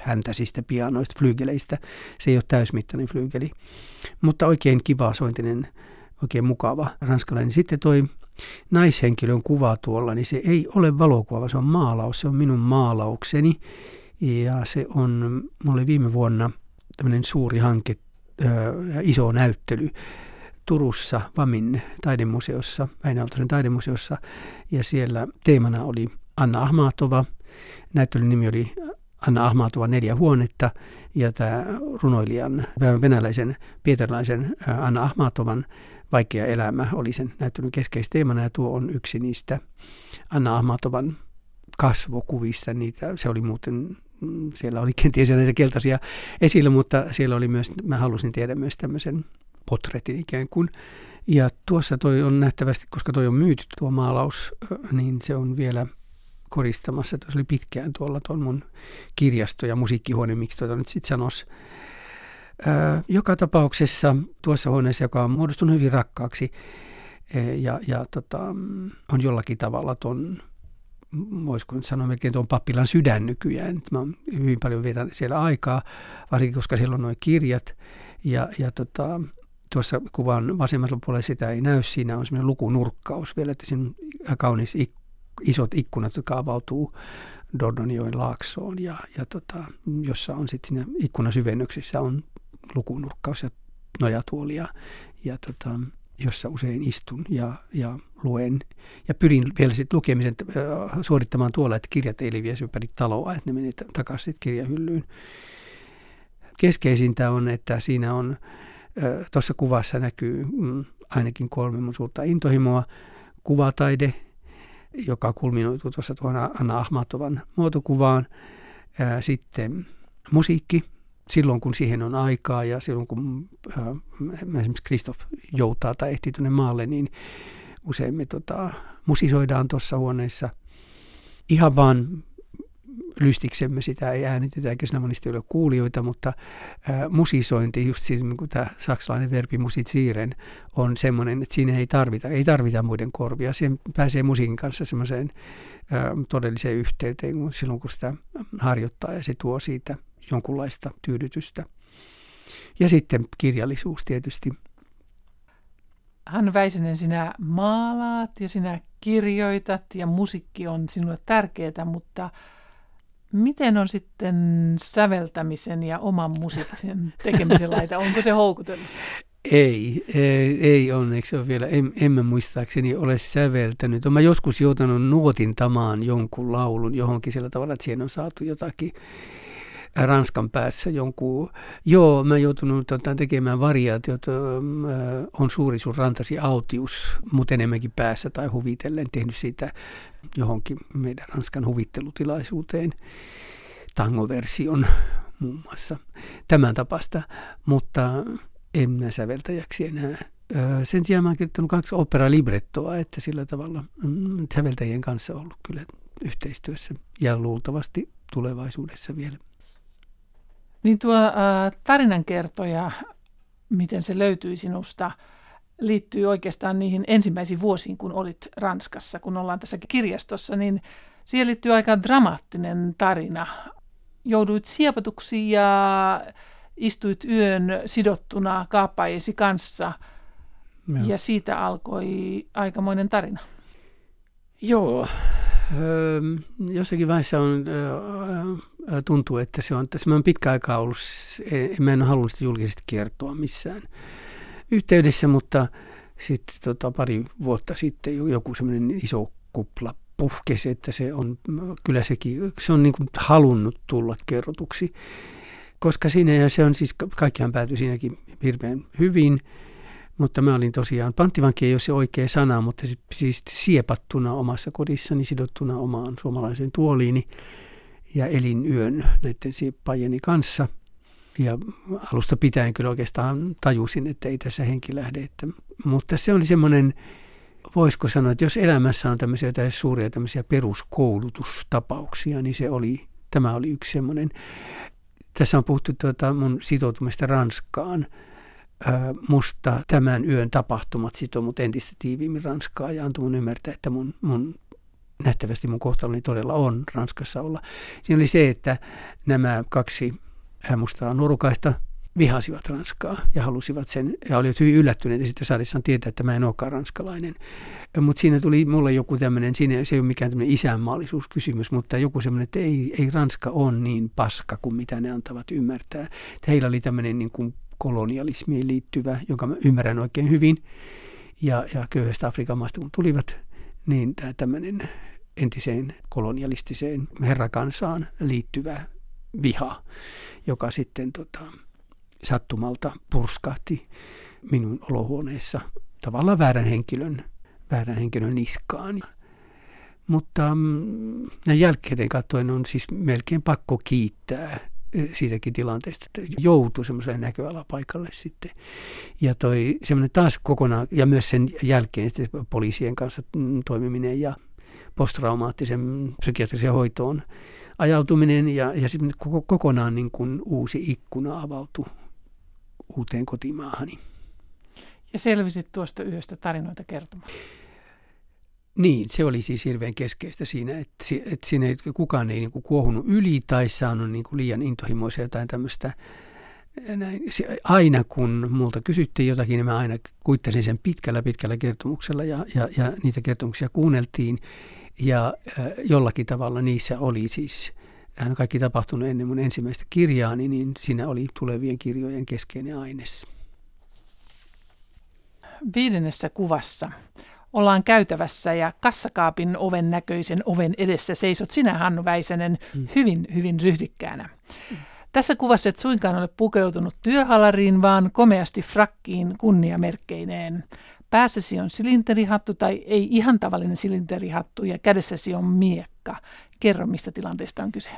häntäisistä pianoista, flyygeleistä. Se ei ole täysmittainen flyygeli, mutta oikein kiva sointinen, oikein mukava ranskalainen. Sitten toi naishenkilön kuva tuolla, niin se ei ole valokuva, se on maalaus, se on minun maalaukseni. Ja se on, mulla oli viime vuonna tämmöinen suuri hanke, ja iso näyttely Turussa Vamin taidemuseossa, Väinö taidemuseossa, ja siellä teemana oli Anna Ahmatova. Näyttelyn nimi oli Anna Ahmatova neljä huonetta, ja tämä runoilijan, venäläisen, pieterilaisen Anna Ahmatovan vaikea elämä oli sen näyttelyn keskeisteemana, ja tuo on yksi niistä Anna Ahmatovan kasvokuvista. Niitä, se oli muuten mm, siellä oli kenties näitä keltaisia esillä, mutta siellä oli myös, mä halusin tiedä myös tämmöisen potretin ikään kuin. Ja tuossa toi on nähtävästi, koska toi on myyty tuo maalaus, niin se on vielä koristamassa. Tuossa oli pitkään tuolla tuon mun kirjasto ja musiikkihuone, miksi tuota nyt sitten sanoisi. Joka tapauksessa tuossa huoneessa, joka on muodostunut hyvin rakkaaksi ja, ja tota, on jollakin tavalla tuon voisiko nyt sanoa melkein tuon pappilan sydän nykyään. Mä oon hyvin paljon vietän siellä aikaa, varsinkin koska siellä on nuo kirjat. Ja, ja tota, tuossa kuvan vasemmalla puolella sitä ei näy. Siinä on semmoinen lukunurkkaus vielä, että siinä on kaunis ik, isot ikkunat, jotka avautuu Dordonjoen laaksoon ja, ja tota, jossa on sitten siinä ikkunasyvennyksissä on lukunurkkaus ja nojatuoli ja, ja tota, jossa usein istun ja, ja luen. Ja pyrin vielä sitten lukemisen äh, suorittamaan tuolla, että kirjat ei leviäisi ympäri taloa, että ne menee takaisin kirjahyllyyn. Keskeisintä on, että siinä on Tuossa kuvassa näkyy mm, ainakin kolme mun suurta intohimoa. Kuvataide, joka kulminoituu tuossa tuohon Anna Ahmatovan muotokuvaan. Sitten musiikki, silloin kun siihen on aikaa ja silloin kun äh, esimerkiksi Kristoff joutaa tai ehtii tuonne maalle, niin usein me tota, musisoidaan tuossa huoneessa ihan vaan lystiksemme sitä ei äänitetä, eikä siinä monesti ole kuulijoita, mutta ää, musisointi, just siis niin kuin tämä saksalainen verbi musitsiiren, on semmoinen, että siinä ei tarvita, ei tarvita muiden korvia. Siihen pääsee musiikin kanssa semmoiseen ää, todelliseen yhteyteen silloin, kun sitä harjoittaa ja se tuo siitä jonkunlaista tyydytystä. Ja sitten kirjallisuus tietysti. Hannu Väisenen, sinä maalaat ja sinä kirjoitat ja musiikki on sinulle tärkeää, mutta Miten on sitten säveltämisen ja oman musiikkisen tekemisen laita? Onko se houkutellut? Ei, ei, ei onneksi ole vielä. En, en mä muistaakseni ole säveltänyt. Olen joskus joutunut nuotintamaan jonkun laulun johonkin sillä tavalla, että siihen on saatu jotakin Ranskan päässä jonkun, joo, mä joutunut tota, tekemään variaatiot, on suuri sun rantasi autius, mutta enemmänkin päässä tai huvitellen tehnyt siitä johonkin meidän Ranskan huvittelutilaisuuteen tangoversion muun muassa tämän tapasta, mutta en mä säveltäjäksi enää. Sen sijaan mä oon kirjoittanut kaksi opera-librettoa, että sillä tavalla mm, säveltäjien kanssa ollut kyllä yhteistyössä ja luultavasti tulevaisuudessa vielä. Niin tuo äh, tarinankertoja, miten se löytyi sinusta, liittyy oikeastaan niihin ensimmäisiin vuosiin, kun olit Ranskassa. Kun ollaan tässä kirjastossa, niin siihen liittyy aika dramaattinen tarina. Jouduit siepatuksi ja istuit yön sidottuna kaappaajesi kanssa Joo. ja siitä alkoi aikamoinen tarina. Joo, jossakin vaiheessa on, öö, tuntuu, että se on, tässä mä pitkä aikaa ollut, mä en halunnut sitä julkisesti kertoa missään yhteydessä, mutta sitten tota, pari vuotta sitten joku semmoinen iso kupla puhkesi, että se on, kyllä sekin, se on niin kuin halunnut tulla kerrotuksi. Koska siinä, ja se on siis, kaikkihan päätyi siinäkin hirveän hyvin, mutta mä olin tosiaan, panttivanki ei ole se oikea sana, mutta siis siepattuna omassa kodissani, sidottuna omaan suomalaiseen tuoliini ja elin yön näiden sieppajeni kanssa. Ja alusta pitäen kyllä oikeastaan tajusin, että ei tässä henki lähde. Että, mutta se oli semmoinen, voisiko sanoa, että jos elämässä on tämmöisiä suuria tämmöisiä peruskoulutustapauksia, niin se oli, tämä oli yksi semmoinen. Tässä on puhuttu tuota mun sitoutumista Ranskaan. Musta tämän yön tapahtumat sitoo mut entistä tiiviimmin Ranskaa ja antoi mun ymmärtää, että mun, mun nähtävästi mun kohtaloni todella on Ranskassa olla. Siinä oli se, että nämä kaksi mustaa nuorukaista vihasivat Ranskaa ja halusivat sen, ja olivat hyvin yllättyneitä sitten saadessaan tietää, että mä en olekaan ranskalainen. Mutta siinä tuli mulle joku tämmöinen, siinä se ei ole mikään tämmöinen isänmaallisuuskysymys, mutta joku semmoinen, että ei, ei Ranska ole niin paska kuin mitä ne antavat ymmärtää. Että heillä oli tämmöinen niin kuin kolonialismiin liittyvä, jonka mä ymmärrän oikein hyvin, ja, ja köyhästä Afrikan maasta kun tulivat, niin tämä tämmöinen entiseen kolonialistiseen herrakansaan liittyvä viha, joka sitten tota, sattumalta purskahti minun olohuoneessa tavallaan väärän henkilön, väärän henkilön niskaan. Mutta mm, jälkikäteen katsoen on siis melkein pakko kiittää siitäkin tilanteesta, että joutuu semmoiselle näköalapaikalle sitten. Ja toi semmoinen taas kokonaan, ja myös sen jälkeen sitten poliisien kanssa toimiminen ja posttraumaattisen psykiatrisen hoitoon ajautuminen ja, ja sitten kokonaan niin kuin uusi ikkuna avautui uuteen kotimaahani. Ja selvisit tuosta yöstä tarinoita kertomaan. Niin, se oli siis hirveän keskeistä siinä, että, että siinä ei, kukaan ei niin kuin kuohunut yli tai saanut niin kuin liian intohimoisia jotain tämmöistä. Näin. Aina kun multa kysyttiin jotakin, niin mä aina kuittasin sen pitkällä pitkällä kertomuksella ja, ja, ja niitä kertomuksia kuunneltiin. Ja äh, jollakin tavalla niissä oli siis Tähän on kaikki tapahtunut ennen mun ensimmäistä kirjaani, niin siinä oli tulevien kirjojen keskeinen aines. Viidennessä kuvassa ollaan käytävässä ja kassakaapin oven näköisen oven edessä seisot sinä, Hannu Väisänen, mm. hyvin, hyvin ryhdikkäänä. Mm. Tässä kuvassa et suinkaan ole pukeutunut työhalariin, vaan komeasti frakkiin kunniamerkkeineen. Päässäsi on silinterihattu tai ei ihan tavallinen silinterihattu ja kädessäsi on miekka. Kerro, mistä tilanteesta on kyse.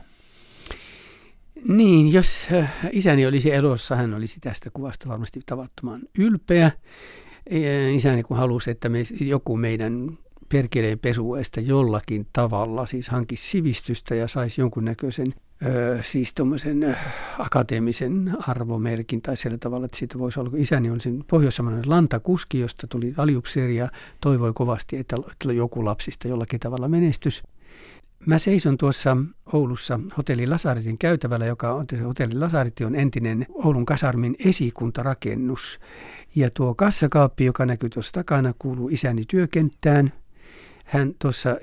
Niin, jos äh, isäni olisi elossa, hän olisi tästä kuvasta varmasti tavattoman ylpeä. Isäni kun halusi, että me, joku meidän perkeleen pesueesta jollakin tavalla siis hankisi sivistystä ja saisi jonkunnäköisen Öö, siis tuommoisen akateemisen arvomerkin tai sillä tavalla, että siitä voisi olla, kun isäni on sen pohjois lantakuski, josta tuli aliupseeri ja toivoi kovasti, että, joku lapsista jollakin tavalla menestys. Mä seison tuossa Oulussa hotelli Lasaritin käytävällä, joka on, hotelli Lasaritti on entinen Oulun kasarmin esikuntarakennus. Ja tuo kassakaappi, joka näkyy tuossa takana, kuuluu isäni työkenttään. hän tuossa,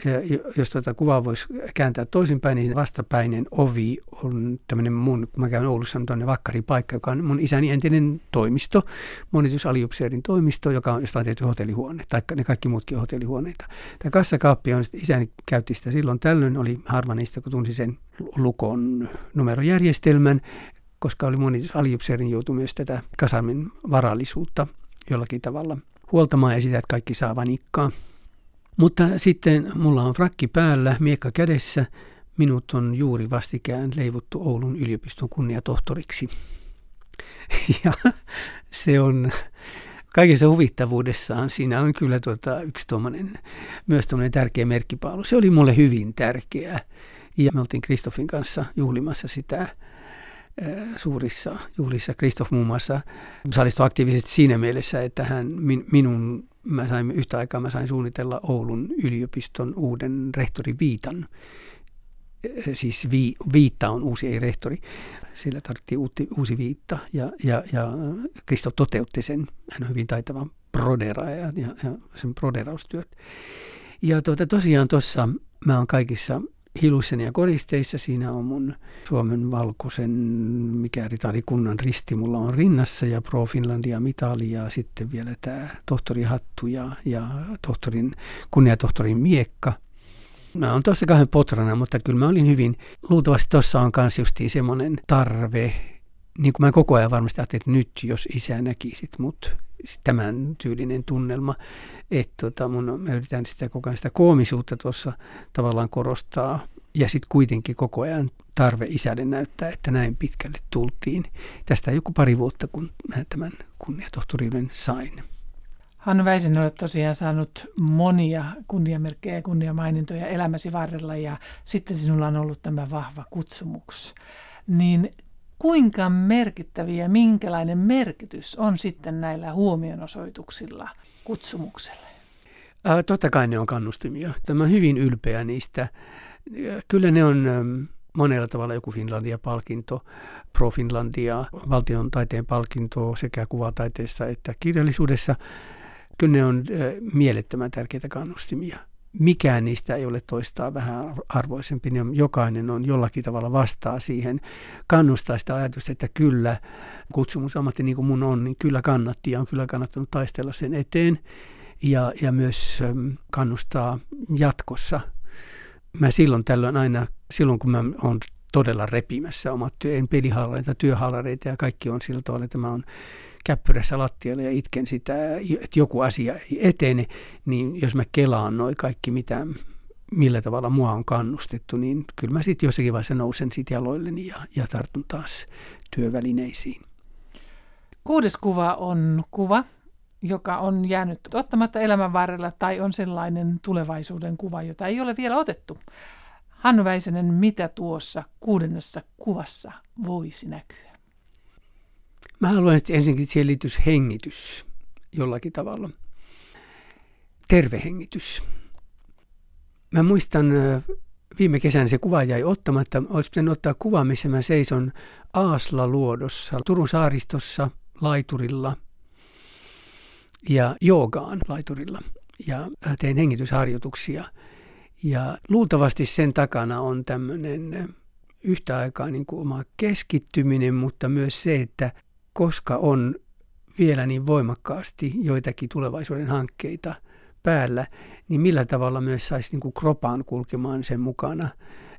jos tuota kuvaa voisi kääntää toisinpäin, niin vastapäinen ovi on tämmöinen mun, mä käyn Oulussa, on tuonne vakkaripaikka, joka on mun isäni entinen toimisto, monitusaliupseerin toimisto, joka on, josta on tehty hotellihuone, tai ne kaikki muutkin hotellihuoneita. Tämä kassakaappi on, isäni käytti sitä silloin tällöin, oli harva niistä, kun tunsi sen lukon numerojärjestelmän, koska oli monitusaliupseerin joutu myös tätä kasarmin varallisuutta jollakin tavalla huoltamaan ja sitä, että kaikki saa vanikkaa. Mutta sitten mulla on frakki päällä, miekka kädessä. Minut on juuri vastikään leivottu Oulun yliopiston kunniatohtoriksi. Ja se on kaikessa huvittavuudessaan, siinä on kyllä tuota, yksi tommonen, myös tuommoinen tärkeä merkkipaalu. Se oli mulle hyvin tärkeää. Ja me oltiin Kristoffin kanssa juhlimassa sitä suurissa juhlissa. Kristoff muun muassa osallistui aktiivisesti siinä mielessä, että hän min, minun, mä sain yhtä aikaa mä sain suunnitella Oulun yliopiston uuden rehtori Viitan. Siis vi, Viitta on uusi, ei rehtori. Sillä tarvittiin uusi, uusi Viitta ja, ja, ja Kristoff toteutti sen. Hän on hyvin taitava proderaaja ja, ja sen proderaustyöt. Ja tuota, tosiaan tuossa mä oon kaikissa hiluissani ja koristeissa. Siinä on mun Suomen valkoisen, mikä ritarikunnan risti mulla on rinnassa ja Pro Finlandia mitali ja sitten vielä tämä tohtorihattu ja, ja tohtorin, kunniatohtorin miekka. Mä oon tuossa kahden potrana, mutta kyllä mä olin hyvin, luultavasti tuossa on myös justiin semmoinen tarve, niin kuin mä koko ajan varmasti ajattelin, että nyt jos isä näkisit mut, tämän tyylinen tunnelma, että tota, mun, mä yritän sitä koko ajan sitä koomisuutta tuossa tavallaan korostaa ja sitten kuitenkin koko ajan tarve isälle näyttää, että näin pitkälle tultiin. Tästä joku pari vuotta, kun mä tämän kunniatohtoriuden sain. Hannu Väisen, olet tosiaan saanut monia kunniamerkkejä ja kunniamainintoja elämäsi varrella ja sitten sinulla on ollut tämä vahva kutsumuks. Niin kuinka merkittäviä, minkälainen merkitys on sitten näillä huomionosoituksilla kutsumukselle? Totta kai ne on kannustimia. Tämä on hyvin ylpeä niistä. Kyllä ne on monella tavalla joku Finlandia-palkinto, Pro Finlandia, valtion taiteen palkinto sekä kuvataiteessa että kirjallisuudessa. Kyllä ne on mielettömän tärkeitä kannustimia mikään niistä ei ole toistaa vähän arvoisempi, niin jokainen on jollakin tavalla vastaa siihen, kannustaa sitä ajatusta, että kyllä kutsumusammatti niin kuin mun on, niin kyllä kannatti ja on kyllä kannattanut taistella sen eteen ja, ja myös kannustaa jatkossa. Mä silloin tällöin aina, silloin kun mä oon todella repimässä omat työ, pelihallareita, työhallareita ja kaikki on sillä tavalla, että mä oon käppyrässä lattialla ja itken sitä, että joku asia ei etene, niin jos mä kelaan noin kaikki, mitä, millä tavalla mua on kannustettu, niin kyllä mä sitten jossakin vaiheessa nousen sitten jaloilleni ja, ja tartun taas työvälineisiin. Kuudes kuva on kuva, joka on jäänyt ottamatta elämän varrella tai on sellainen tulevaisuuden kuva, jota ei ole vielä otettu. Hannu Väisenen, mitä tuossa kuudennessa kuvassa voisi näkyä? Mä haluan, että ensinnäkin siihen liittyisi hengitys jollakin tavalla. Terve hengitys. Mä muistan viime kesänä se kuva jäi ottamatta. Olisi pitänyt ottaa kuva, missä mä seison Aasla luodossa, Turun saaristossa, laiturilla ja joogaan laiturilla. Ja teen hengitysharjoituksia. Ja luultavasti sen takana on tämmöinen yhtä aikaa niin kuin oma keskittyminen, mutta myös se, että koska on vielä niin voimakkaasti joitakin tulevaisuuden hankkeita päällä, niin millä tavalla myös saisi niin kuin kropaan kulkemaan sen mukana,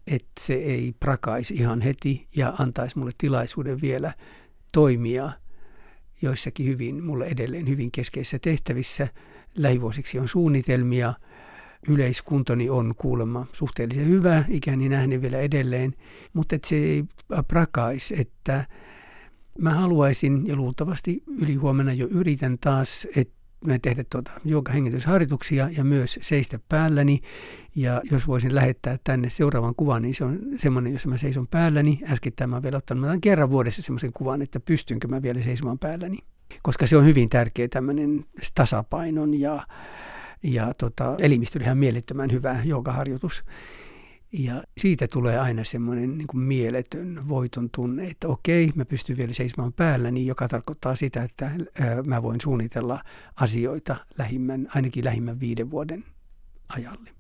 että se ei prakaisi ihan heti ja antaisi mulle tilaisuuden vielä toimia joissakin hyvin, mulle edelleen hyvin keskeisissä tehtävissä. Lähivuosiksi on suunnitelmia, yleiskuntoni on kuulemma suhteellisen hyvä, ikäni nähden vielä edelleen, mutta että se ei prakaisi, että Mä haluaisin, ja luultavasti ylihuomenna jo yritän taas, että me tehdä tuota joogahengitysharjoituksia ja myös seistä päälläni. Ja jos voisin lähettää tänne seuraavan kuvan, niin se on semmoinen, jossa mä seison päälläni. Äsken mä vielä ottanut, mä kerran vuodessa semmoisen kuvan, että pystynkö mä vielä seisomaan päälläni. Koska se on hyvin tärkeä tämmöinen tasapainon ja, ja tota, elimistölle ihan mielettömän hyvä joogaharjoitus. Ja siitä tulee aina semmoinen niin kuin mieletön voiton tunne, että okei, mä pystyn vielä seisomaan päällä, niin joka tarkoittaa sitä, että mä voin suunnitella asioita lähimmän, ainakin lähimmän viiden vuoden ajalle.